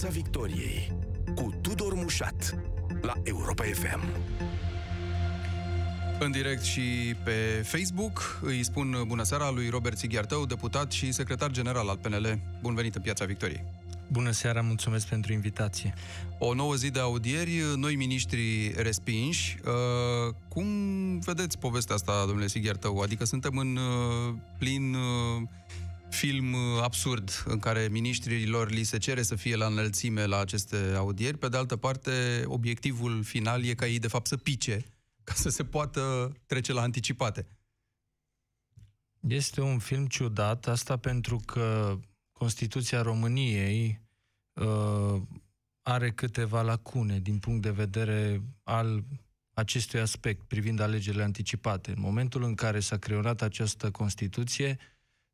Piața Victoriei cu Tudor Mușat la Europa FM. În direct și pe Facebook îi spun bună seara lui Robert Sighiartău, deputat și secretar general al PNL. Bun venit în Piața Victoriei. Bună seara, mulțumesc pentru invitație. O nouă zi de audieri, noi miniștri respinși. Uh, cum vedeți povestea asta, domnule Sighiartău? Adică suntem în uh, plin uh, film absurd în care ministrilor li se cere să fie la înălțime la aceste audieri. Pe de altă parte, obiectivul final e ca ei, de fapt, să pice ca să se poată trece la anticipate. Este un film ciudat, asta pentru că Constituția României uh, are câteva lacune din punct de vedere al acestui aspect privind alegerile anticipate. În momentul în care s-a creionat această Constituție,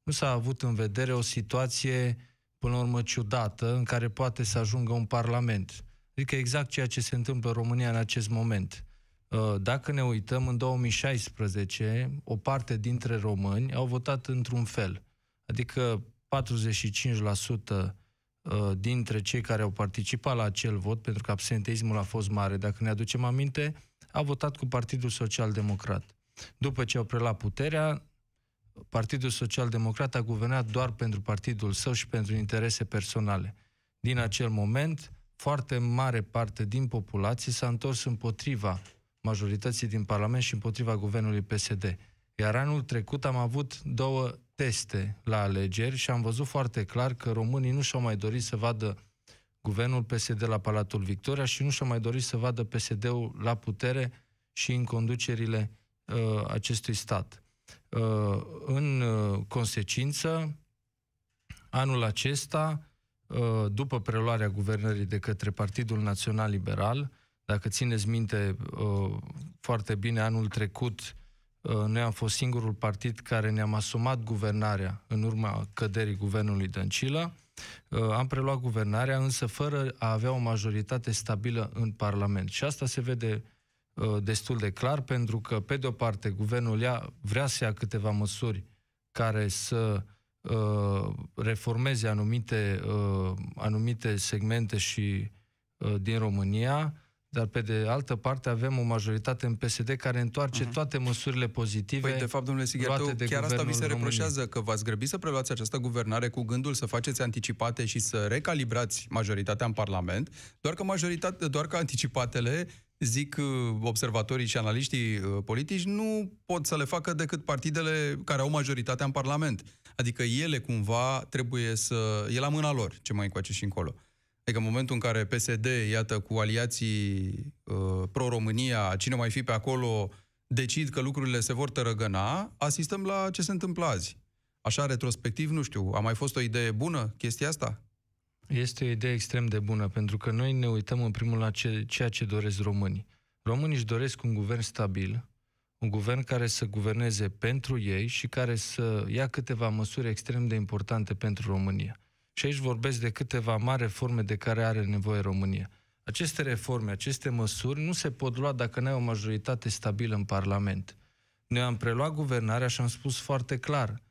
nu s-a avut în vedere o situație, până la urmă, ciudată, în care poate să ajungă un Parlament. Adică exact ceea ce se întâmplă în România în acest moment. Uh, dacă ne uităm, în 2016, o parte dintre români au votat într-un fel. Adică 45% uh, dintre cei care au participat la acel vot, pentru că absenteismul a fost mare, dacă ne aducem aminte, au votat cu Partidul Social Democrat. După ce au preluat puterea, Partidul Social Democrat a guvernat doar pentru partidul său și pentru interese personale. Din acel moment, foarte mare parte din populație s-a întors împotriva majorității din Parlament și împotriva guvernului PSD. Iar anul trecut am avut două teste la alegeri și am văzut foarte clar că românii nu și-au mai dorit să vadă guvernul PSD la Palatul Victoria și nu și-au mai dorit să vadă PSD-ul la putere și în conducerile uh, acestui stat. Uh, în uh, consecință, anul acesta, uh, după preluarea guvernării de către Partidul Național Liberal, dacă țineți minte uh, foarte bine, anul trecut uh, noi am fost singurul partid care ne-am asumat guvernarea în urma căderii guvernului Dăncilă. Uh, am preluat guvernarea, însă fără a avea o majoritate stabilă în Parlament. Și asta se vede destul de clar, pentru că, pe de o parte, guvernul ia, vrea să ia câteva măsuri care să reformeze anumite, anumite segmente și din România, dar pe de altă parte avem o majoritate în PSD care întoarce uh-huh. toate măsurile pozitive. Păi de fapt, domnule Sighertu, de chiar asta vi se reproșează, României. că v-ați grăbit să preluați această guvernare cu gândul să faceți anticipate și să recalibrați majoritatea în Parlament, doar că majoritate, doar că anticipatele zic uh, observatorii și analiștii uh, politici, nu pot să le facă decât partidele care au majoritatea în Parlament. Adică ele cumva trebuie să... e la mâna lor, ce mai încoace și încolo. Adică în momentul în care PSD, iată, cu aliații uh, pro-România, cine mai fi pe acolo, decid că lucrurile se vor tărăgăna, asistăm la ce se întâmplă azi. Așa, retrospectiv, nu știu, a mai fost o idee bună chestia asta? Este o idee extrem de bună, pentru că noi ne uităm în primul la ce, ceea ce doresc românii. Românii își doresc un guvern stabil, un guvern care să guverneze pentru ei și care să ia câteva măsuri extrem de importante pentru România. Și aici vorbesc de câteva mari reforme de care are nevoie România. Aceste reforme, aceste măsuri nu se pot lua dacă nu ai o majoritate stabilă în Parlament. Noi am preluat guvernarea și am spus foarte clar,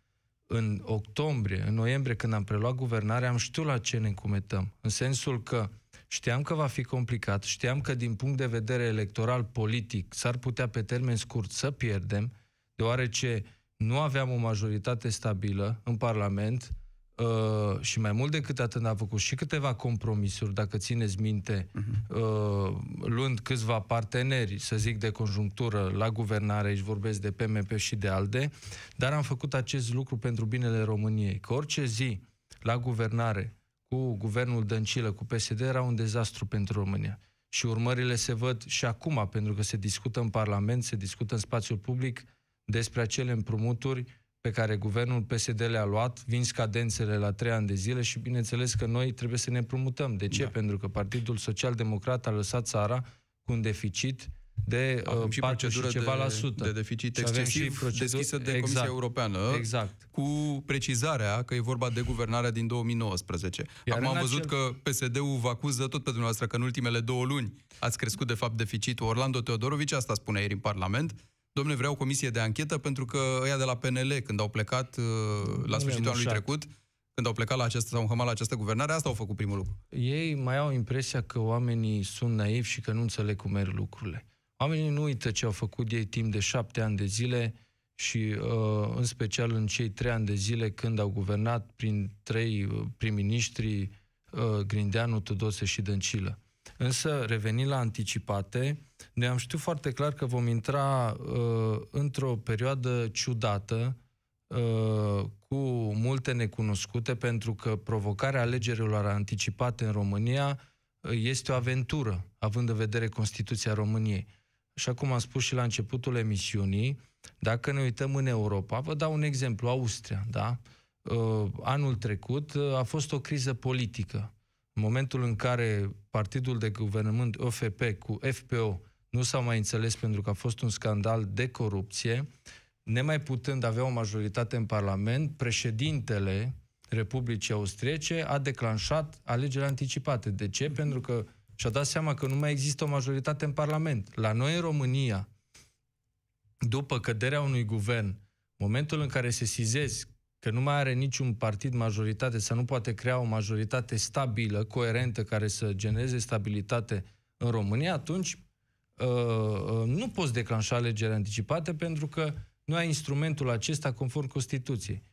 în octombrie, în noiembrie, când am preluat guvernarea, am știut la ce ne încumetăm. În sensul că știam că va fi complicat, știam că din punct de vedere electoral politic s-ar putea pe termen scurt să pierdem, deoarece nu aveam o majoritate stabilă în Parlament, Uh, și mai mult decât atât a făcut și câteva compromisuri, dacă țineți minte, uh-huh. uh, luând câțiva parteneri, să zic, de conjunctură la guvernare, aici vorbesc de PMP și de ALDE, dar am făcut acest lucru pentru binele României. Că orice zi la guvernare cu guvernul Dăncilă, cu PSD, era un dezastru pentru România. Și urmările se văd și acum, pentru că se discută în Parlament, se discută în spațiul public despre acele împrumuturi pe care guvernul PSD le-a luat, vin scadențele la trei ani de zile și bineînțeles că noi trebuie să ne împrumutăm. De ce? Da. Pentru că Partidul Social Democrat a lăsat țara cu un deficit de uh, și 4 și ceva de, la sută. de deficit excesiv și deschisă de exact, Comisia Europeană, exact. cu precizarea că e vorba de guvernarea din 2019. Iar Acum am văzut acel... că PSD-ul vă acuză tot pe dumneavoastră că în ultimele două luni ați crescut de fapt deficitul. Orlando Teodorovici asta spune ieri în Parlament, domnule, vreau comisie de anchetă pentru că ăia de la PNL, când au plecat uh, la sfârșitul anului trecut, când au plecat la această sau înhămat la această guvernare, asta au făcut primul lucru. Ei mai au impresia că oamenii sunt naivi și că nu înțeleg cum merg lucrurile. Oamenii nu uită ce au făcut ei timp de șapte ani de zile și uh, în special în cei trei ani de zile când au guvernat prin trei uh, prim-ministri, uh, Grindeanu, Tudose și Dăncilă. Însă, revenind la anticipate, noi am știut foarte clar că vom intra uh, într-o perioadă ciudată, uh, cu multe necunoscute, pentru că provocarea alegerilor anticipate în România uh, este o aventură, având în vedere Constituția României. Așa cum am spus și la începutul emisiunii, dacă ne uităm în Europa, vă dau un exemplu, Austria, da? Uh, anul trecut uh, a fost o criză politică. În momentul în care partidul de guvernământ OFP cu FPO nu s-au mai înțeles pentru că a fost un scandal de corupție, nemai putând avea o majoritate în Parlament, președintele Republicii Austriece a declanșat alegeri anticipate. De ce? Pentru că și-a dat seama că nu mai există o majoritate în Parlament. La noi, în România, după căderea unui guvern, momentul în care se sizezi că nu mai are niciun partid majoritate sau nu poate crea o majoritate stabilă, coerentă, care să genereze stabilitate în România, atunci uh, uh, nu poți declanșa alegeri anticipate pentru că nu ai instrumentul acesta conform Constituției.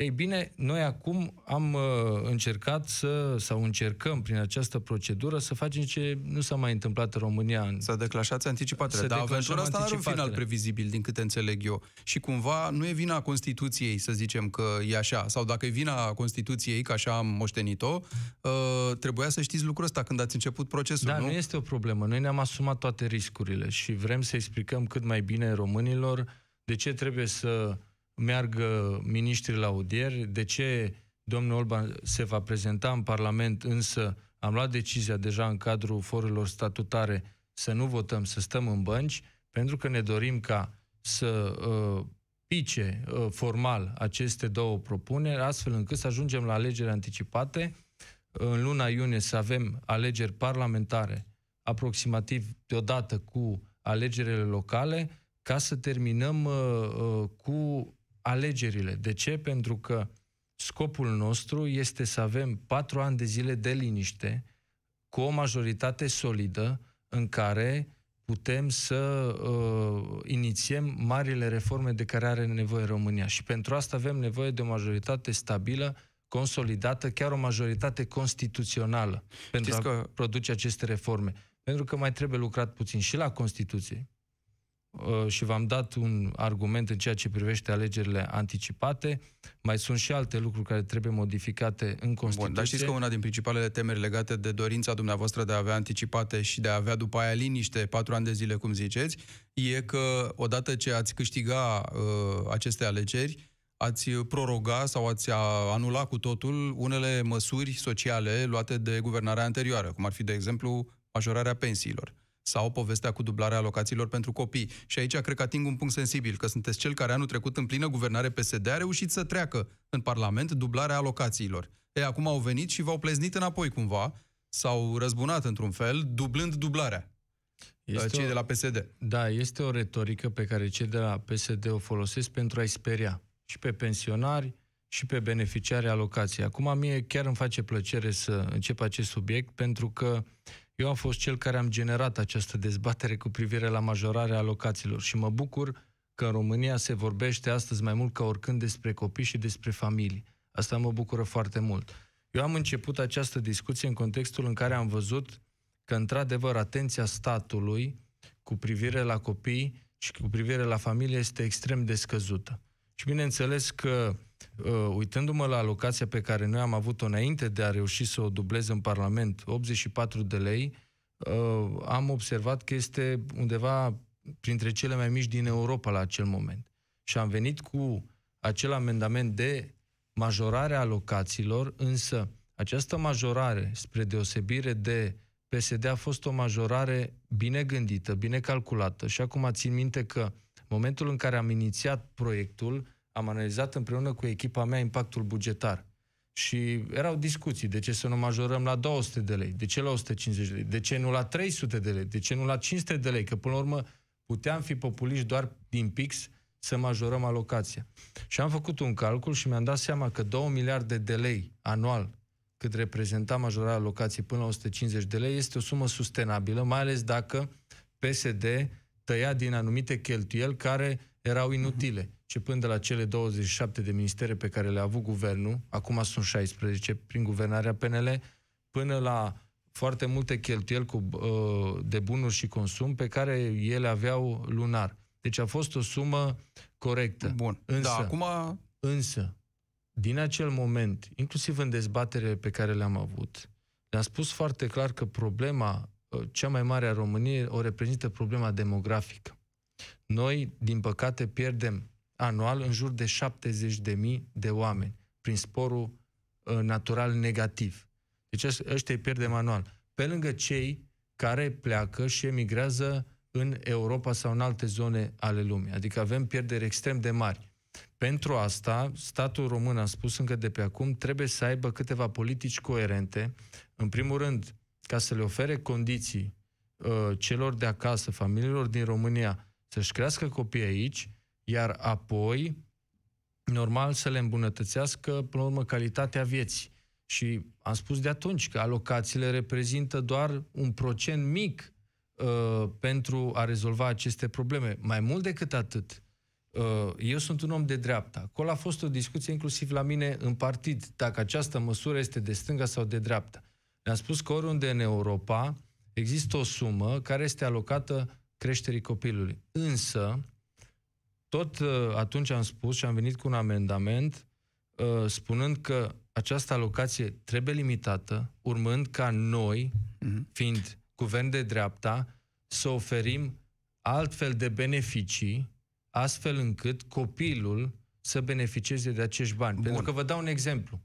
Ei bine, noi acum am uh, încercat să, sau încercăm prin această procedură să facem ce nu s-a mai întâmplat în România. În... Să declanșați anticipatele. Dar aventura asta are un final previzibil, din câte înțeleg eu. Și cumva nu e vina Constituției, să zicem că e așa. Sau dacă e vina Constituției, că așa am moștenit-o, uh, trebuia să știți lucrul ăsta când ați început procesul, da, nu? nu este o problemă. Noi ne-am asumat toate riscurile și vrem să explicăm cât mai bine românilor de ce trebuie să meargă miniștrii la audieri, de ce domnul Orban se va prezenta în Parlament, însă am luat decizia deja în cadrul forurilor statutare să nu votăm, să stăm în bănci, pentru că ne dorim ca să uh, pice uh, formal aceste două propuneri, astfel încât să ajungem la alegeri anticipate, în luna iunie să avem alegeri parlamentare aproximativ deodată cu alegerile locale, ca să terminăm uh, uh, cu alegerile. De ce? Pentru că scopul nostru este să avem patru ani de zile de liniște, cu o majoritate solidă, în care putem să uh, inițiem marile reforme de care are nevoie România. Și pentru asta avem nevoie de o majoritate stabilă, consolidată, chiar o majoritate constituțională pentru Știți a că... produce aceste reforme. Pentru că mai trebuie lucrat puțin și la Constituție. Uh, și v-am dat un argument în ceea ce privește alegerile anticipate. Mai sunt și alte lucruri care trebuie modificate în Constituție. Bun, dar știți că una din principalele temeri legate de dorința dumneavoastră de a avea anticipate și de a avea după aia liniște patru ani de zile, cum ziceți, e că odată ce ați câștiga uh, aceste alegeri, ați proroga sau ați anula cu totul unele măsuri sociale luate de guvernarea anterioară, cum ar fi, de exemplu, majorarea pensiilor sau povestea cu dublarea alocațiilor pentru copii. Și aici cred că ating un punct sensibil, că sunteți cel care anul trecut în plină guvernare PSD a reușit să treacă în Parlament dublarea alocațiilor. Ei, acum au venit și v-au pleznit înapoi cumva, s-au răzbunat într-un fel, dublând dublarea. Este cei o, de la PSD. Da, este o retorică pe care cei de la PSD o folosesc pentru a-i speria și pe pensionari și pe beneficiarii alocației. Acum mie chiar îmi face plăcere să încep acest subiect pentru că eu am fost cel care am generat această dezbatere cu privire la majorarea alocațiilor și mă bucur că în România se vorbește astăzi mai mult ca oricând despre copii și despre familii. Asta mă bucură foarte mult. Eu am început această discuție în contextul în care am văzut că, într-adevăr, atenția statului cu privire la copii și cu privire la familie este extrem de scăzută. Și bineînțeles că uh, uitându-mă la alocația pe care noi am avut-o înainte de a reuși să o dublez în Parlament, 84 de lei, uh, am observat că este undeva printre cele mai mici din Europa la acel moment. Și am venit cu acel amendament de majorare a alocațiilor, însă această majorare, spre deosebire de PSD, a fost o majorare bine gândită, bine calculată și acum țin minte că momentul în care am inițiat proiectul, am analizat împreună cu echipa mea impactul bugetar. Și erau discuții, de ce să nu majorăm la 200 de lei, de ce la 150 de lei, de ce nu la 300 de lei, de ce nu la 500 de lei, că până la urmă puteam fi populiști doar din pix să majorăm alocația. Și am făcut un calcul și mi-am dat seama că 2 miliarde de lei anual cât reprezenta majorarea alocației până la 150 de lei, este o sumă sustenabilă, mai ales dacă PSD tăia din anumite cheltuieli care erau inutile. Uh-huh. Începând de la cele 27 de ministere pe care le-a avut guvernul, acum sunt 16 prin guvernarea PNL, până la foarte multe cheltuieli cu, uh, de bunuri și consum pe care ele aveau lunar. Deci a fost o sumă corectă. Bun. Da, însă, da, acum... însă, din acel moment, inclusiv în dezbaterele pe care le-am avut, le-am spus foarte clar că problema uh, cea mai mare a României o reprezintă problema demografică. Noi, din păcate, pierdem anual în jur de 70.000 de oameni prin sporul uh, natural negativ. Deci ăștia îi pierdem anual. Pe lângă cei care pleacă și emigrează în Europa sau în alte zone ale lumii. Adică avem pierderi extrem de mari. Pentru asta, statul român, am spus încă de pe acum, trebuie să aibă câteva politici coerente. În primul rând, ca să le ofere condiții uh, celor de acasă, familiilor din România, să-și crească copii aici, iar apoi, normal, să le îmbunătățească, până la urmă, calitatea vieții. Și am spus de atunci că alocațiile reprezintă doar un procent mic uh, pentru a rezolva aceste probleme. Mai mult decât atât, uh, eu sunt un om de dreapta. Acolo a fost o discuție inclusiv la mine în partid, dacă această măsură este de stânga sau de dreapta. Le-am spus că oriunde în Europa există o sumă care este alocată creșterii copilului. Însă, tot uh, atunci am spus și am venit cu un amendament uh, spunând că această alocație trebuie limitată, urmând ca noi, uh-huh. fiind guvern de dreapta, să oferim altfel de beneficii, astfel încât copilul să beneficieze de acești bani. Bun. Pentru că vă dau un exemplu.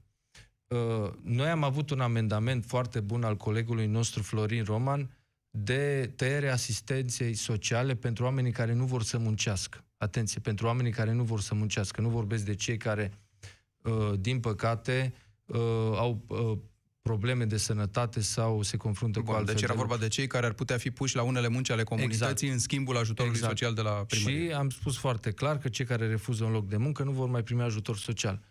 Uh, noi am avut un amendament foarte bun al colegului nostru Florin Roman de tăiere asistenței sociale pentru oamenii care nu vor să muncească. Atenție, pentru oamenii care nu vor să muncească. Nu vorbesc de cei care, uh, din păcate, uh, au uh, probleme de sănătate sau se confruntă Bun, cu altfel Deci era vorba de cei care ar putea fi puși la unele munci ale comunității exact. în schimbul ajutorului exact. social de la primărie. Și am spus foarte clar că cei care refuză un loc de muncă nu vor mai primi ajutor social.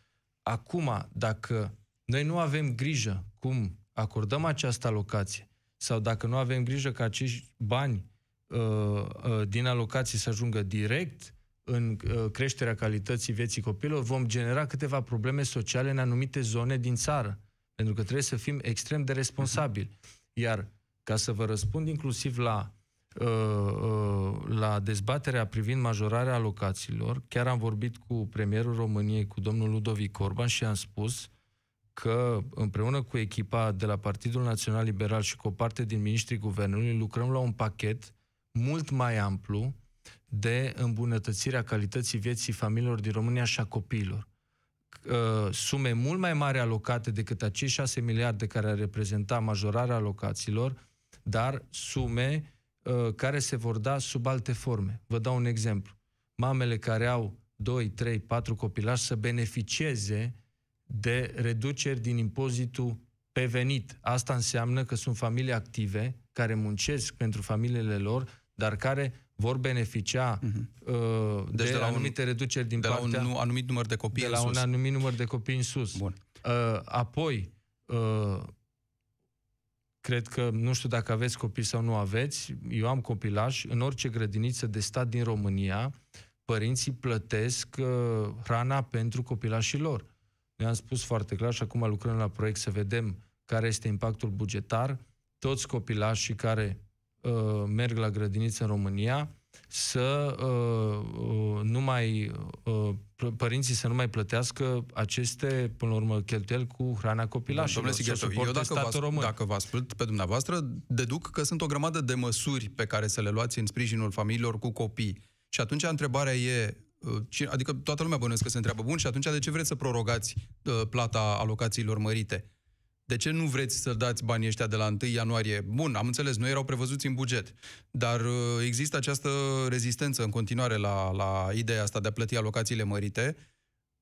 Acum, dacă noi nu avem grijă cum acordăm această alocație sau dacă nu avem grijă ca acești bani uh, uh, din alocații să ajungă direct în uh, creșterea calității vieții copilor, vom genera câteva probleme sociale în anumite zone din țară. Pentru că trebuie să fim extrem de responsabili. Iar ca să vă răspund inclusiv la, uh, uh, la dezbaterea privind majorarea alocațiilor, chiar am vorbit cu premierul României, cu domnul Ludovic Orban și am spus că împreună cu echipa de la Partidul Național Liberal și cu o parte din ministrii guvernului lucrăm la un pachet mult mai amplu de îmbunătățirea calității vieții familiilor din România și a copiilor. Uh, sume mult mai mari alocate decât acei 6 miliarde care ar reprezenta majorarea alocațiilor, dar sume uh, care se vor da sub alte forme. Vă dau un exemplu. Mamele care au 2, 3, 4 copilași să beneficieze de reduceri din impozitul pe venit. Asta înseamnă că sunt familii active care muncesc pentru familiile lor, dar care vor beneficia uh-huh. uh, deci de, de la anumite un, reduceri din de partea... la un anumit număr de copii De la sus. un anumit număr de copii în sus. Bun. Uh, apoi, uh, cred că, nu știu dacă aveți copii sau nu aveți, eu am copilași, în orice grădiniță de stat din România, părinții plătesc uh, hrana pentru copilașii lor. Ne-am spus foarte clar și acum lucrăm la proiect să vedem care este impactul bugetar. Toți copilașii care uh, merg la grădiniță în România să uh, uh, nu mai uh, părinții să nu mai plătească aceste, până la urmă, cheltuieli cu hrana copilașilor. Domnule Sighetov, eu dacă vă, român. dacă vă ascult pe dumneavoastră, deduc că sunt o grămadă de măsuri pe care să le luați în sprijinul familiilor cu copii. Și atunci întrebarea e, uh, adică toată lumea bănuiesc că se întreabă, bun, și atunci de ce vreți să prorogați uh, plata alocațiilor mărite? De ce nu vreți să dați banii ăștia de la 1 ianuarie? Bun, am înțeles, nu erau prevăzuți în buget, dar uh, există această rezistență în continuare la, la ideea asta de a plăti alocațiile mărite.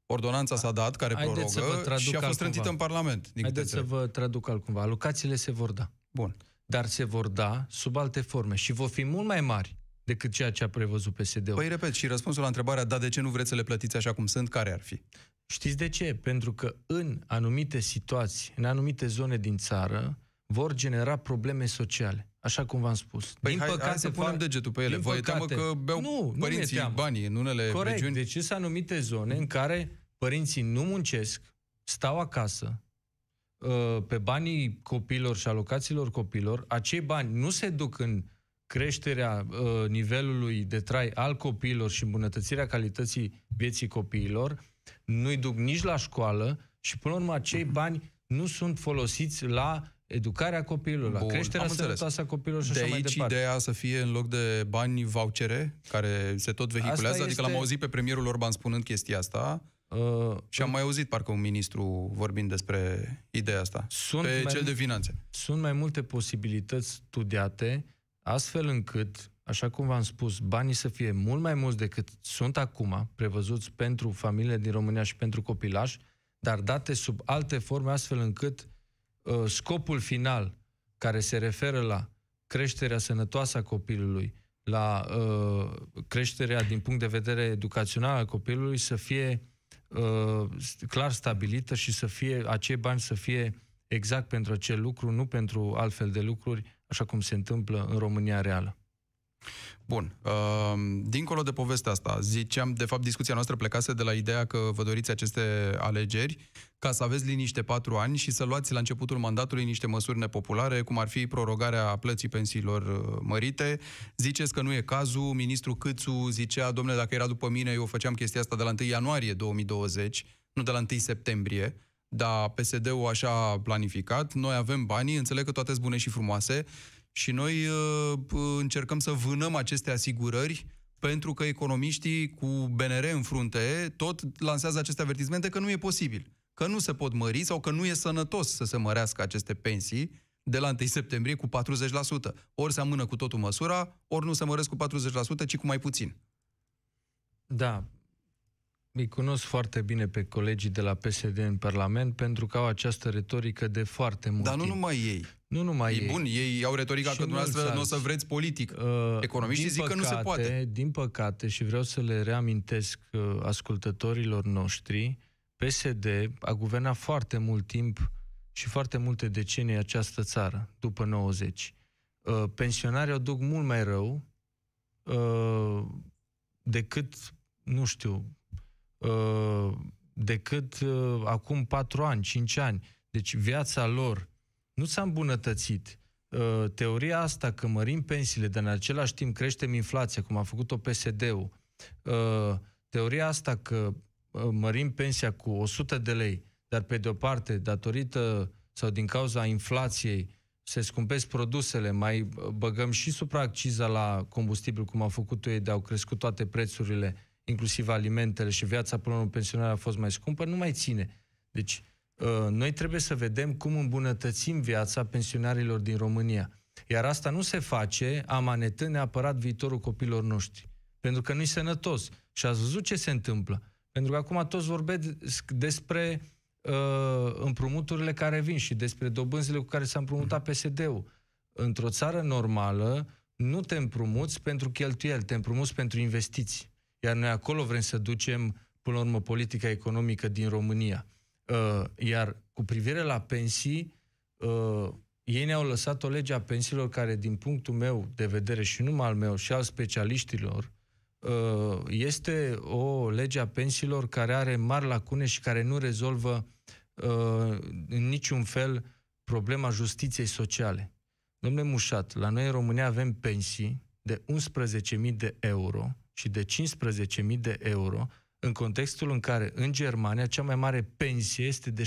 Ordonanța s-a dat, care Haideți prorogă, și a fost trântită în Parlament. Din Haideți să vă traduc altcumva. Alocațiile se vor da. Bun. Dar se vor da sub alte forme și vor fi mult mai mari decât ceea ce a prevăzut PSD-ul. Păi repet, și răspunsul la întrebarea, da, de ce nu vreți să le plătiți așa cum sunt, care ar fi? Știți de ce? Pentru că în anumite situații, în anumite zone din țară, vor genera probleme sociale, așa cum v-am spus. Păi din hai, păcate, hai să punem degetul pe ele. Vă e teamă că beau nu, părinții nu banii în unele Corect, regiuni? deci sunt anumite zone în care părinții nu muncesc, stau acasă, uh, pe banii copilor și alocațiilor copilor, acei bani nu se duc în creșterea uh, nivelului de trai al copiilor și îmbunătățirea calității vieții copiilor, nu-i duc nici la școală și, până la urmă, acei bani nu sunt folosiți la educarea copiilor, la Bun, creșterea sănătoasă a copiilor și de așa mai departe. ideea să fie în loc de bani vouchere, care se tot vehiculează, asta adică este... l-am auzit pe premierul Orban spunând chestia asta, Uh, și am mai auzit parcă un ministru vorbind despre ideea asta, sunt pe mai, cel de finanțe. Sunt mai multe posibilități studiate, astfel încât, așa cum v-am spus, banii să fie mult mai mulți decât sunt acum, prevăzuți pentru familiile din România și pentru copilași, dar date sub alte forme, astfel încât uh, scopul final, care se referă la creșterea sănătoasă a copilului, la uh, creșterea din punct de vedere educațional al copilului, să fie uh, clar stabilită și să fie acei bani să fie exact pentru acel lucru, nu pentru altfel de lucruri, așa cum se întâmplă în România reală. Bun. Uh, dincolo de povestea asta, ziceam, de fapt, discuția noastră plecase de la ideea că vă doriți aceste alegeri ca să aveți liniște patru ani și să luați la începutul mandatului niște măsuri nepopulare, cum ar fi prorogarea plății pensiilor uh, mărite. Ziceți că nu e cazul. Ministrul Câțu zicea, domnule, dacă era după mine, eu făceam chestia asta de la 1 ianuarie 2020, nu de la 1 septembrie dar PSD-ul așa a planificat, noi avem banii, înțeleg că toate sunt bune și frumoase, și noi uh, încercăm să vânăm aceste asigurări pentru că economiștii cu BNR în frunte tot lansează aceste avertizmente că nu e posibil, că nu se pot mări sau că nu e sănătos să se mărească aceste pensii de la 1 septembrie cu 40%. Ori se amână cu totul măsura, ori nu se măresc cu 40%, ci cu mai puțin. Da, îi cunosc foarte bine pe colegii de la PSD în Parlament pentru că au această retorică de foarte mult Dar nu timp. numai ei. Nu numai e ei. bun, ei au retorica și că dumneavoastră nu o să vreți politic. Uh, Economiștii zic păcate, că nu se poate. Din păcate, și vreau să le reamintesc uh, ascultătorilor noștri, PSD a guvernat foarte mult timp și foarte multe decenii această țară, după 90. Uh, pensionarii o duc mult mai rău uh, decât, nu știu, uh, decât uh, acum patru ani, cinci ani. Deci viața lor nu s-a îmbunătățit. Uh, teoria asta că mărim pensiile, dar în același timp creștem inflația, cum a făcut-o PSD-ul, uh, teoria asta că uh, mărim pensia cu 100 de lei, dar pe de o parte, datorită sau din cauza inflației, se scumpesc produsele, mai băgăm și supraacciza la combustibil, cum au făcut ei, de au crescut toate prețurile, inclusiv alimentele și viața până la pensionare a fost mai scumpă, nu mai ține. Deci, Uh, noi trebuie să vedem cum îmbunătățim viața pensionarilor din România. Iar asta nu se face amanetând neapărat viitorul copilor noștri. Pentru că nu-i sănătos. Și ați văzut ce se întâmplă. Pentru că acum toți vorbesc despre uh, împrumuturile care vin și despre dobânzile cu care s-a împrumutat mhm. PSD-ul. Într-o țară normală nu te împrumuți pentru cheltuieli, te împrumuți pentru investiții. Iar noi acolo vrem să ducem, până la urmă, politica economică din România. Uh, iar cu privire la pensii, uh, ei ne-au lăsat o lege a pensiilor care, din punctul meu de vedere și numai al meu și al specialiștilor, uh, este o lege a pensiilor care are mari lacune și care nu rezolvă uh, în niciun fel problema justiției sociale. Domnule Mușat, la noi în România avem pensii de 11.000 de euro și de 15.000 de euro în contextul în care în Germania cea mai mare pensie este de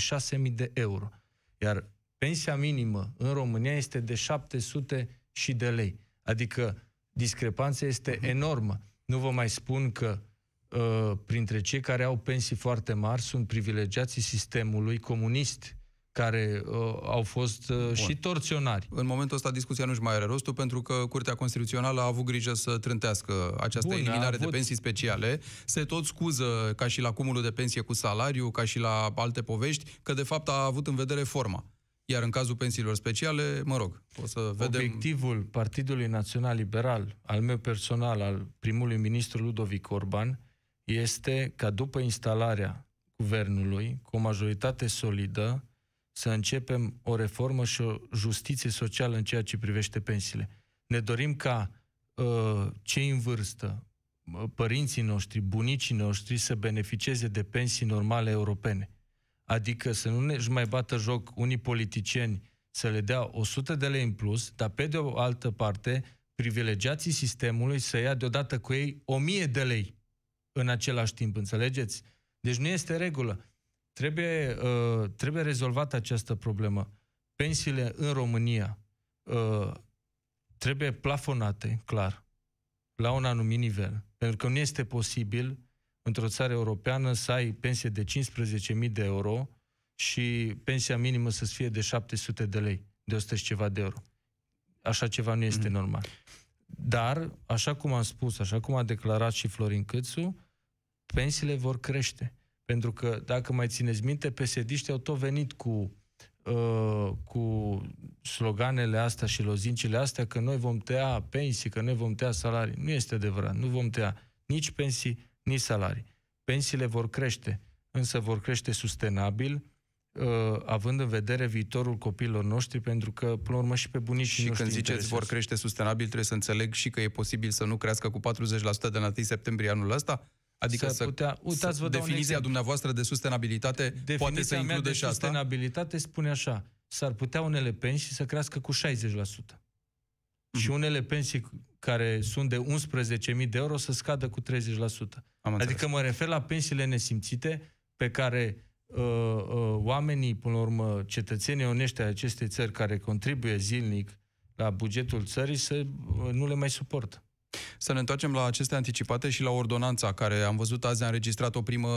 6.000 de euro, iar pensia minimă în România este de 700 și de lei. Adică discrepanța este mhm. enormă. Nu vă mai spun că uh, printre cei care au pensii foarte mari sunt privilegiații sistemului comunist care uh, au fost uh, și torționari. În momentul ăsta discuția nu-și mai are rostul pentru că Curtea Constituțională a avut grijă să trântească această Bun, eliminare avut... de pensii speciale. Se tot scuză ca și la cumulul de pensie cu salariu, ca și la alte povești, că de fapt a avut în vedere forma. Iar în cazul pensiilor speciale, mă rog, o să vedem... Obiectivul Partidului Național Liberal, al meu personal, al primului ministru Ludovic Orban, este ca după instalarea guvernului, cu o majoritate solidă, să începem o reformă și o justiție socială în ceea ce privește pensiile. Ne dorim ca uh, cei în vârstă, părinții noștri, bunicii noștri să beneficieze de pensii normale europene. Adică să nu ne mai bată joc unii politicieni să le dea 100 de lei în plus, dar pe de o altă parte privilegiații sistemului să ia deodată cu ei 1000 de lei în același timp, înțelegeți? Deci nu este regulă. Trebuie, uh, trebuie rezolvată această problemă. Pensiile în România uh, trebuie plafonate, clar, la un anumit nivel. Pentru că nu este posibil într-o țară europeană să ai pensie de 15.000 de euro și pensia minimă să fie de 700 de lei, de 100 și ceva de euro. Așa ceva nu este mm. normal. Dar, așa cum am spus, așa cum a declarat și Florin Câțu, pensiile vor crește. Pentru că, dacă mai țineți minte, psd au tot venit cu, uh, cu sloganele astea și lozincile astea că noi vom tăia pensii, că noi vom tăia salarii. Nu este adevărat. Nu vom tăia nici pensii, nici salarii. Pensiile vor crește, însă vor crește sustenabil, uh, având în vedere viitorul copiilor noștri, pentru că, până la urmă, și pe bunicii și noștri când ziceți vor crește sustenabil, trebuie să înțeleg și că e posibil să nu crească cu 40% de la 1 septembrie anul ăsta? Adică să, putea, uitați, vă definiția dumneavoastră de sustenabilitate definiția poate să include și asta? sustenabilitate spune așa, s-ar putea unele pensii să crească cu 60%. Mm-hmm. Și unele pensii care sunt de 11.000 de euro să scadă cu 30%. Am adică mă refer la pensiile nesimțite pe care uh, uh, oamenii, până la urmă, cetățenii onești ai acestei țări care contribuie zilnic la bugetul țării să uh, nu le mai suportă. Să ne întoarcem la aceste anticipate și la ordonanța care am văzut azi a înregistrat o primă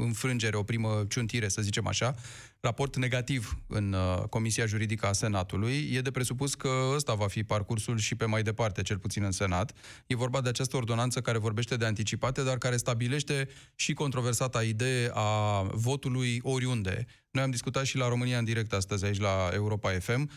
înfrângere, o primă ciuntire, să zicem așa, raport negativ în uh, Comisia Juridică a Senatului. E de presupus că ăsta va fi parcursul și pe mai departe, cel puțin în Senat. E vorba de această ordonanță care vorbește de anticipate, dar care stabilește și controversata idee a votului oriunde. Noi am discutat și la România în direct astăzi aici la Europa FM Ehm,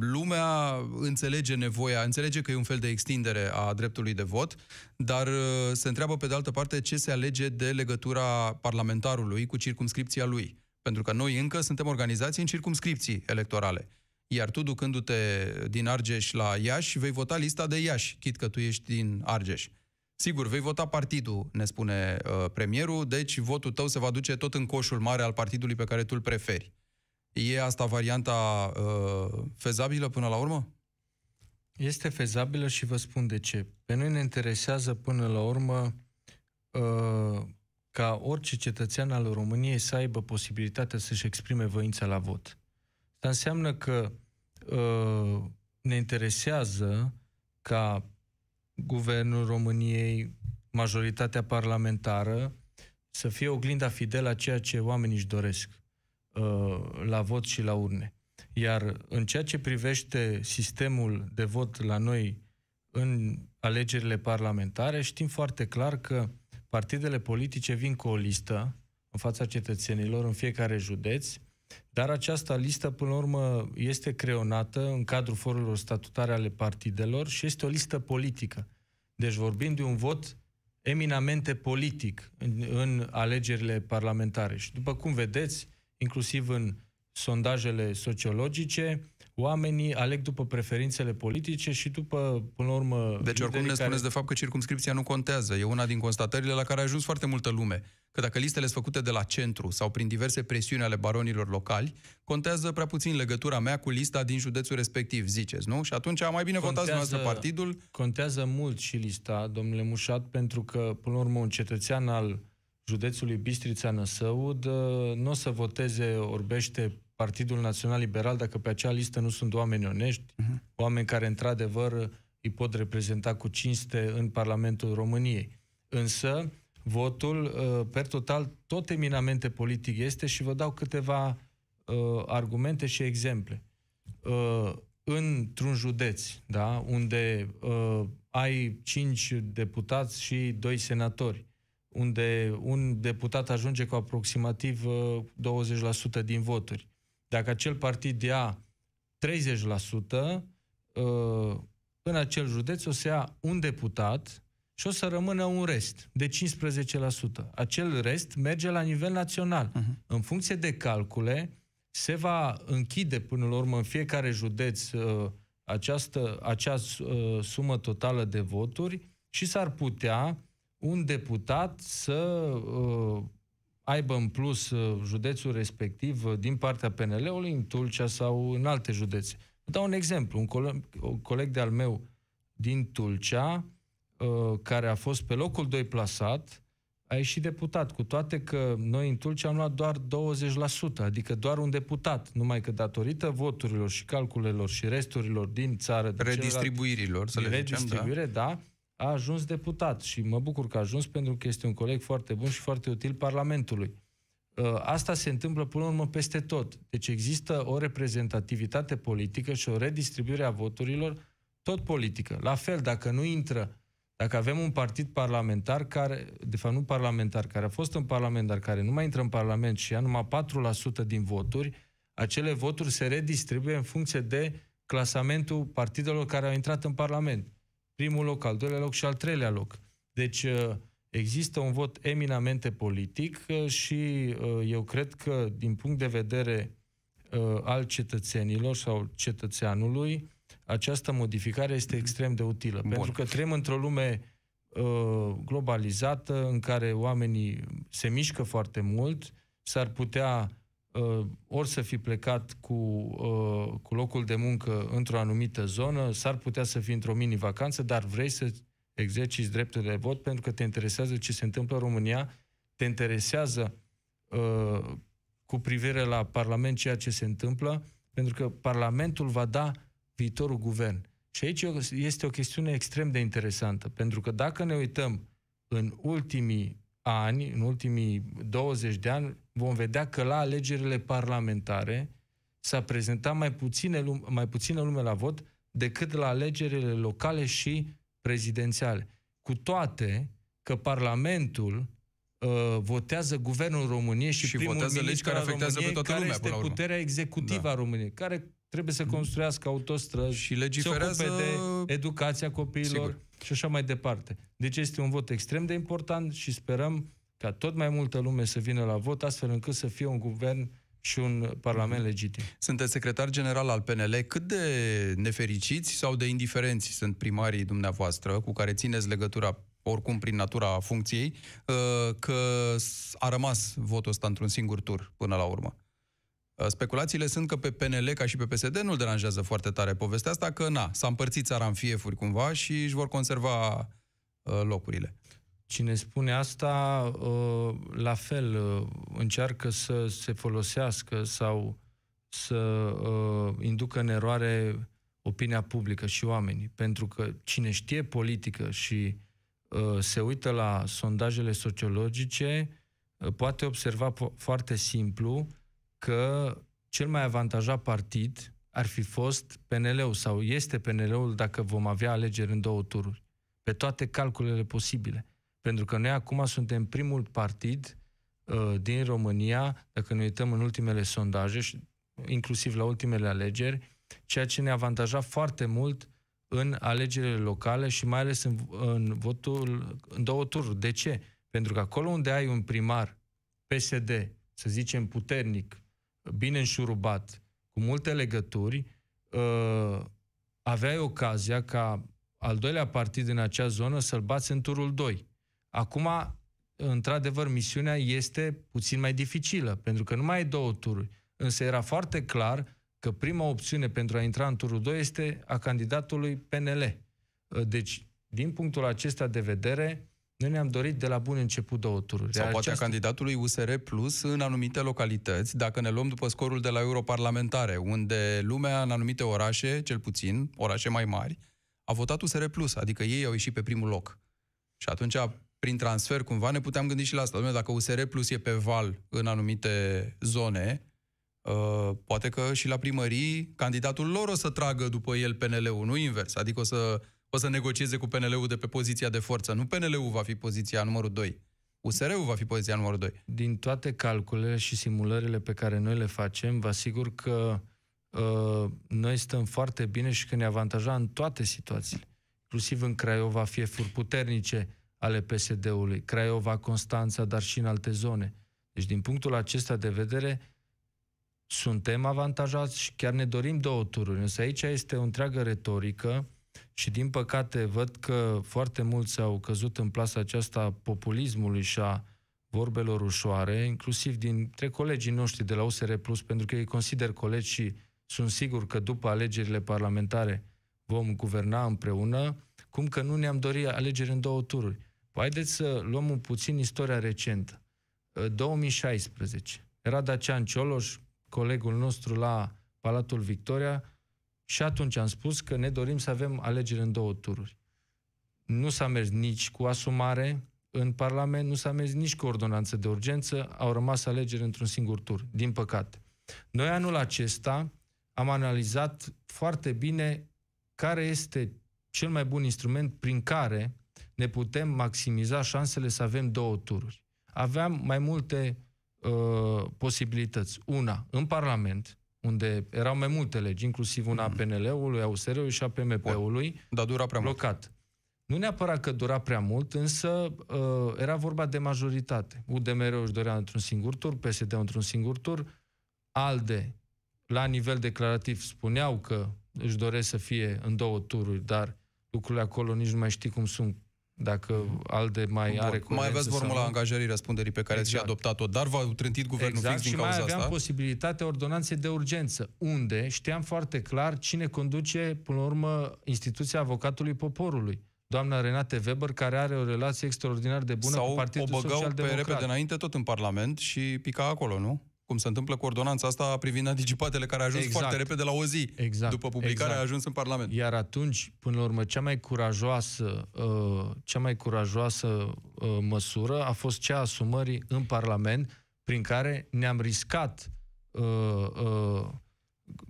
lumea înțelege nevoia, înțelege că e un fel de extindere a dreptului de vot, dar uh, se întreabă pe de altă parte ce se alege de legătura parlamentarului cu circumscripția lui. Pentru că noi încă suntem organizații în circumscripții electorale. Iar tu, ducându-te din Argeș la Iași, vei vota lista de Iași, chit că tu ești din Argeș. Sigur, vei vota partidul, ne spune uh, premierul, deci votul tău se va duce tot în coșul mare al partidului pe care tu îl preferi. E asta varianta uh, fezabilă până la urmă? Este fezabilă și vă spun de ce. Pe noi ne interesează până la urmă uh, ca orice cetățean al României să aibă posibilitatea să-și exprime voința la vot. Asta înseamnă că uh, ne interesează ca guvernul României, majoritatea parlamentară, să fie oglinda fidelă a ceea ce oamenii își doresc. Uh, la vot și la urne. Iar în ceea ce privește sistemul de vot la noi în alegerile parlamentare, știm foarte clar că partidele politice vin cu o listă în fața cetățenilor în fiecare județ, dar această listă, până la urmă, este creonată în cadrul forurilor statutare ale partidelor și este o listă politică. Deci vorbim de un vot eminamente politic în, în alegerile parlamentare. Și după cum vedeți, inclusiv în sondajele sociologice, oamenii aleg după preferințele politice și după, până la urmă... Deci oricum ne care... spuneți de fapt că circumscripția nu contează. E una din constatările la care a ajuns foarte multă lume. Că dacă listele sunt făcute de la centru sau prin diverse presiuni ale baronilor locali, contează prea puțin legătura mea cu lista din județul respectiv, ziceți, nu? Și atunci mai bine contează, votați noastră partidul. Contează mult și lista, domnule Mușat, pentru că, până la urmă, un cetățean al județului Bistrița-Năsăud nu o să voteze orbește Partidul Național Liberal dacă pe acea listă nu sunt oameni onești, uh-huh. oameni care într-adevăr îi pot reprezenta cu cinste în Parlamentul României. Însă, votul, uh, per total, tot eminamente politic este și vă dau câteva uh, argumente și exemple. Uh, într-un județ, da, unde uh, ai cinci deputați și doi senatori, unde un deputat ajunge cu aproximativ 20% uh, din voturi. Dacă acel partid ia 30%, în acel județ o să ia un deputat și o să rămână un rest de 15%. Acel rest merge la nivel național. Uh-huh. În funcție de calcule, se va închide până la urmă în fiecare județ uh, această, acea uh, sumă totală de voturi și s-ar putea un deputat să uh, aibă în plus uh, județul respectiv uh, din partea PNL-ului în Tulcea sau în alte județe. Dau un exemplu. Un coleg, un coleg de-al meu din Tulcea, uh, care a fost pe locul 2 plasat, a ieșit deputat, cu toate că noi în Tulcea am luat doar 20%, adică doar un deputat, numai că datorită voturilor și calculelor și resturilor din țară... De redistribuirilor, să le redistribuire, zicem, da. da, a ajuns deputat și mă bucur că a ajuns pentru că este un coleg foarte bun și foarte util Parlamentului. Uh, asta se întâmplă până la urmă peste tot. Deci există o reprezentativitate politică și o redistribuire a voturilor tot politică. La fel, dacă nu intră, dacă avem un partid parlamentar care, de fapt nu parlamentar, care a fost în parlament, dar care nu mai intră în parlament și ia numai 4% din voturi, acele voturi se redistribuie în funcție de clasamentul partidelor care au intrat în parlament. Primul loc, al doilea loc și al treilea loc. Deci, uh, există un vot eminamente politic uh, și uh, eu cred că din punct de vedere uh, al cetățenilor sau cetățeanului, această modificare este extrem de utilă. Bun. Pentru că trăim într-o lume globalizată în care oamenii se mișcă foarte mult, s-ar putea ori să fi plecat cu, cu locul de muncă într-o anumită zonă, s-ar putea să fii într-o mini-vacanță, dar vrei să exerciți dreptul de vot pentru că te interesează ce se întâmplă în România, te interesează uh, cu privire la Parlament ceea ce se întâmplă, pentru că Parlamentul va da viitorul guvern. Și aici este o chestiune extrem de interesantă, pentru că dacă ne uităm în ultimii ani, în ultimii 20 de ani, vom vedea că la alegerile parlamentare s-a prezentat mai puține, lume, mai puțină lume la vot decât la alegerile locale și prezidențiale. Cu toate că Parlamentul uh, votează Guvernul României și, și primul votează legi care afectează României, pe toată lumea, care este puterea executivă da. a României, care trebuie să construiască autostrăzi, și legiferează... se ocupe de educația copiilor Sigur. și așa mai departe. Deci este un vot extrem de important și sperăm ca tot mai multă lume să vină la vot, astfel încât să fie un guvern și un parlament legitim. Sunteți secretar general al PNL. Cât de nefericiți sau de indiferenți sunt primarii dumneavoastră cu care țineți legătura oricum prin natura funcției, uh, că a rămas votul ăsta într-un singur tur până la urmă? Uh, speculațiile sunt că pe PNL, ca și pe PSD, nu-l deranjează foarte tare povestea asta, că na, s-a împărțit țara în fiefuri cumva și își vor conserva uh, locurile. Cine spune asta, uh, la fel, uh, încearcă să se folosească sau să uh, inducă în eroare opinia publică și oamenii. Pentru că cine știe politică și se uită la sondajele sociologice, poate observa foarte simplu că cel mai avantajat partid ar fi fost PNL-ul sau este PNL-ul dacă vom avea alegeri în două tururi. Pe toate calculele posibile. Pentru că noi acum suntem primul partid uh, din România, dacă ne uităm în ultimele sondaje, și inclusiv la ultimele alegeri, ceea ce ne avantaja foarte mult în alegerile locale și mai ales în, în votul în două tururi. De ce? Pentru că acolo unde ai un primar PSD, să zicem puternic, bine înșurubat, cu multe legături, uh, aveai ocazia ca al doilea partid în acea zonă să-l bați în turul 2. Acum, într-adevăr, misiunea este puțin mai dificilă, pentru că nu mai ai două tururi. Însă era foarte clar că prima opțiune pentru a intra în turul 2 este a candidatului PNL. Deci, din punctul acesta de vedere, noi ne-am dorit de la bun început două tururi. Sau poate această... a candidatului USR Plus în anumite localități, dacă ne luăm după scorul de la europarlamentare, unde lumea în anumite orașe, cel puțin, orașe mai mari, a votat USR Plus, adică ei au ieșit pe primul loc. Și atunci prin transfer, cumva, ne puteam gândi și la asta. Dom'le, dacă USR Plus e pe val în anumite zone, uh, poate că și la primării candidatul lor o să tragă după el PNL-ul, nu invers. Adică o să, o să negocieze cu PNL-ul de pe poziția de forță. Nu PNL-ul va fi poziția numărul 2. USR-ul va fi poziția numărul 2. Din toate calculele și simulările pe care noi le facem, vă asigur că uh, noi stăm foarte bine și că ne avantaja în toate situațiile. Inclusiv în Craiova, fie furi puternice ale PSD-ului, Craiova, Constanța, dar și în alte zone. Deci, din punctul acesta de vedere, suntem avantajați și chiar ne dorim două tururi. Însă aici este o întreagă retorică și, din păcate, văd că foarte mulți au căzut în plasa aceasta populismului și a vorbelor ușoare, inclusiv dintre colegii noștri de la USR+, pentru că ei consider colegi și sunt sigur că după alegerile parlamentare vom guverna împreună, cum că nu ne-am dorit alegeri în două tururi. Păi haideți să luăm un puțin istoria recentă. 2016. Era Dacian Cioloș, colegul nostru la Palatul Victoria, și atunci am spus că ne dorim să avem alegeri în două tururi. Nu s-a mers nici cu asumare în Parlament, nu s-a mers nici cu ordonanță de urgență, au rămas alegeri într-un singur tur, din păcate. Noi anul acesta am analizat foarte bine care este cel mai bun instrument prin care ne putem maximiza șansele să avem două tururi. Aveam mai multe uh, posibilități. Una, în Parlament, unde erau mai multe legi, inclusiv una a mm. PNL-ului, a USR-ului și a PMP-ului. Dar dura prea blocat. mult. Nu neapărat că dura prea mult, însă uh, era vorba de majoritate. UDMR își dorea într-un singur tur, PSD într-un singur tur, ALDE, la nivel declarativ, spuneau că își doresc să fie în două tururi, dar lucrurile acolo nici nu mai știi cum sunt dacă ALDE mai Bun. are Mai aveți formula angajării răspunderii pe care exact. ați și adoptat-o, dar v-a trântit guvernul exact. fix din și cauza mai aveam asta? posibilitatea ordonanței de urgență, unde știam foarte clar cine conduce, până la urmă, instituția avocatului poporului. Doamna Renate Weber, care are o relație extraordinar de bună Sau cu Partidul Social Democrat. Sau o pe repede înainte tot în Parlament și pica acolo, nu? Cum se întâmplă cu ordonanța asta privind anticipatele care a ajuns exact. foarte repede la o zi. Exact. După publicare exact. a ajuns în Parlament. Iar atunci, până la urmă, cea mai curajoasă, uh, cea mai curajoasă uh, măsură a fost cea a asumării în Parlament, prin care ne-am riscat uh, uh,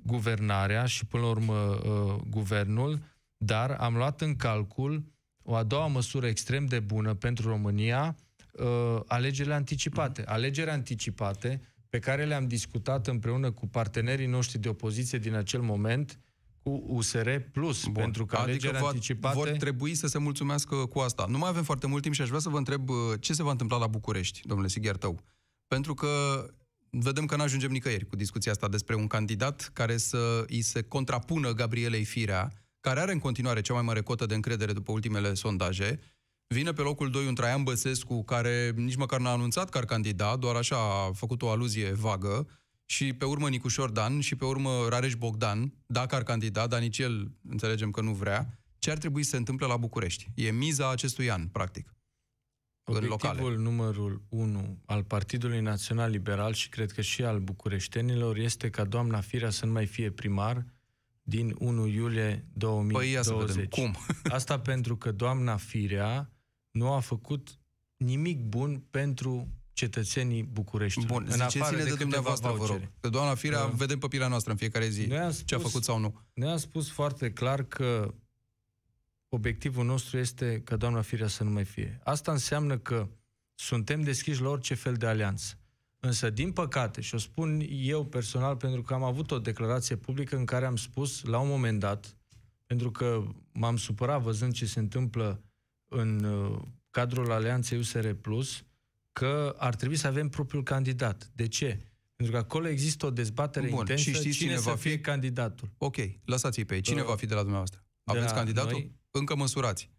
guvernarea și, până la urmă, uh, guvernul, dar am luat în calcul o a doua măsură extrem de bună pentru România, uh, alegerile anticipate. Alegerile anticipate pe care le-am discutat împreună cu partenerii noștri de opoziție din acel moment, cu USR Plus, Bun. pentru că adică alegerile anticipate... vor trebui să se mulțumească cu asta. Nu mai avem foarte mult timp și aș vrea să vă întreb uh, ce se va întâmpla la București, domnule Sighiar Tău. Pentru că vedem că nu ajungem nicăieri cu discuția asta despre un candidat care să îi se contrapună Gabrielei Firea, care are în continuare cea mai mare cotă de încredere după ultimele sondaje, Vine pe locul 2 un Traian Băsescu, care nici măcar n-a anunțat că ar candida, doar așa a făcut o aluzie vagă, și pe urmă Nicușor Dan și pe urmă Rareș Bogdan, dacă ar candida, dar nici el înțelegem că nu vrea, ce ar trebui să se întâmple la București? E miza acestui an, practic. Obiectivul numărul 1 al Partidului Național Liberal și cred că și al bucureștenilor este ca doamna Firea să nu mai fie primar din 1 iulie 2020. Păi ia să vedem. Cum? Asta pentru că doamna Firea nu a făcut nimic bun pentru cetățenii București. Bun, în afară de, de dumneavoastră, vă rog. Că doamna Firea, uh, vedem pe pila noastră în fiecare zi spus, ce a făcut sau nu. Ne-a spus foarte clar că obiectivul nostru este ca doamna Firea să nu mai fie. Asta înseamnă că suntem deschiși la orice fel de alianță. Însă, din păcate, și o spun eu personal pentru că am avut o declarație publică în care am spus, la un moment dat, pentru că m-am supărat văzând ce se întâmplă în uh, cadrul Alianței USR Plus că ar trebui să avem propriul candidat. De ce? Pentru că acolo există o dezbatere Bun, intensă și știți cine, cine va fi candidatul. Ok, lăsați-i pe ei. Cine uh, va fi de la dumneavoastră? Aveți candidatul? Noi, Încă măsurați.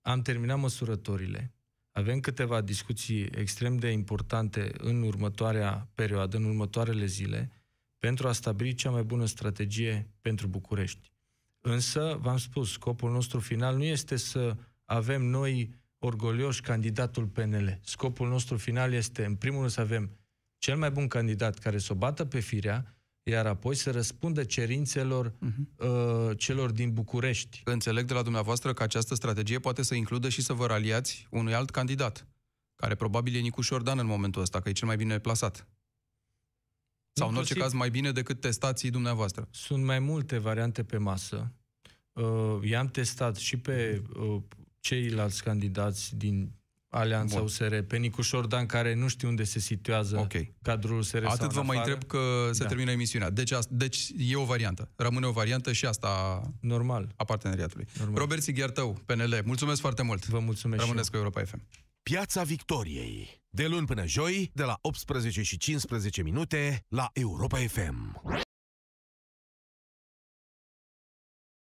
Am terminat măsurătorile. Avem câteva discuții extrem de importante în următoarea perioadă, în următoarele zile, pentru a stabili cea mai bună strategie pentru București. Însă, v-am spus, scopul nostru final nu este să avem noi orgolioși candidatul PNL. Scopul nostru final este, în primul rând, să avem cel mai bun candidat care să o bată pe firea, iar apoi să răspundă cerințelor uh-huh. uh, celor din București. Înțeleg de la dumneavoastră că această strategie poate să includă și să vă raliați unui alt candidat, care probabil e Nicuș Șordan în momentul ăsta, că e cel mai bine plasat. Sau în orice caz mai bine decât testații dumneavoastră. Sunt mai multe variante pe masă. Uh, i-am testat și pe uh, ceilalți candidați din Alianța Bun. USR, pe Nicu Șordan, care nu știu unde se situează okay. cadrul USR Atât vă mai întreb că se da. termină emisiunea. Deci, deci e o variantă. Rămâne o variantă și asta Normal. a parteneriatului. Normal. Robert Sighiartău, PNL, mulțumesc foarte mult. Vă mulțumesc Rămâneți cu Europa FM. Piața Victoriei. De luni până joi, de la 18 și 15 minute, la Europa FM.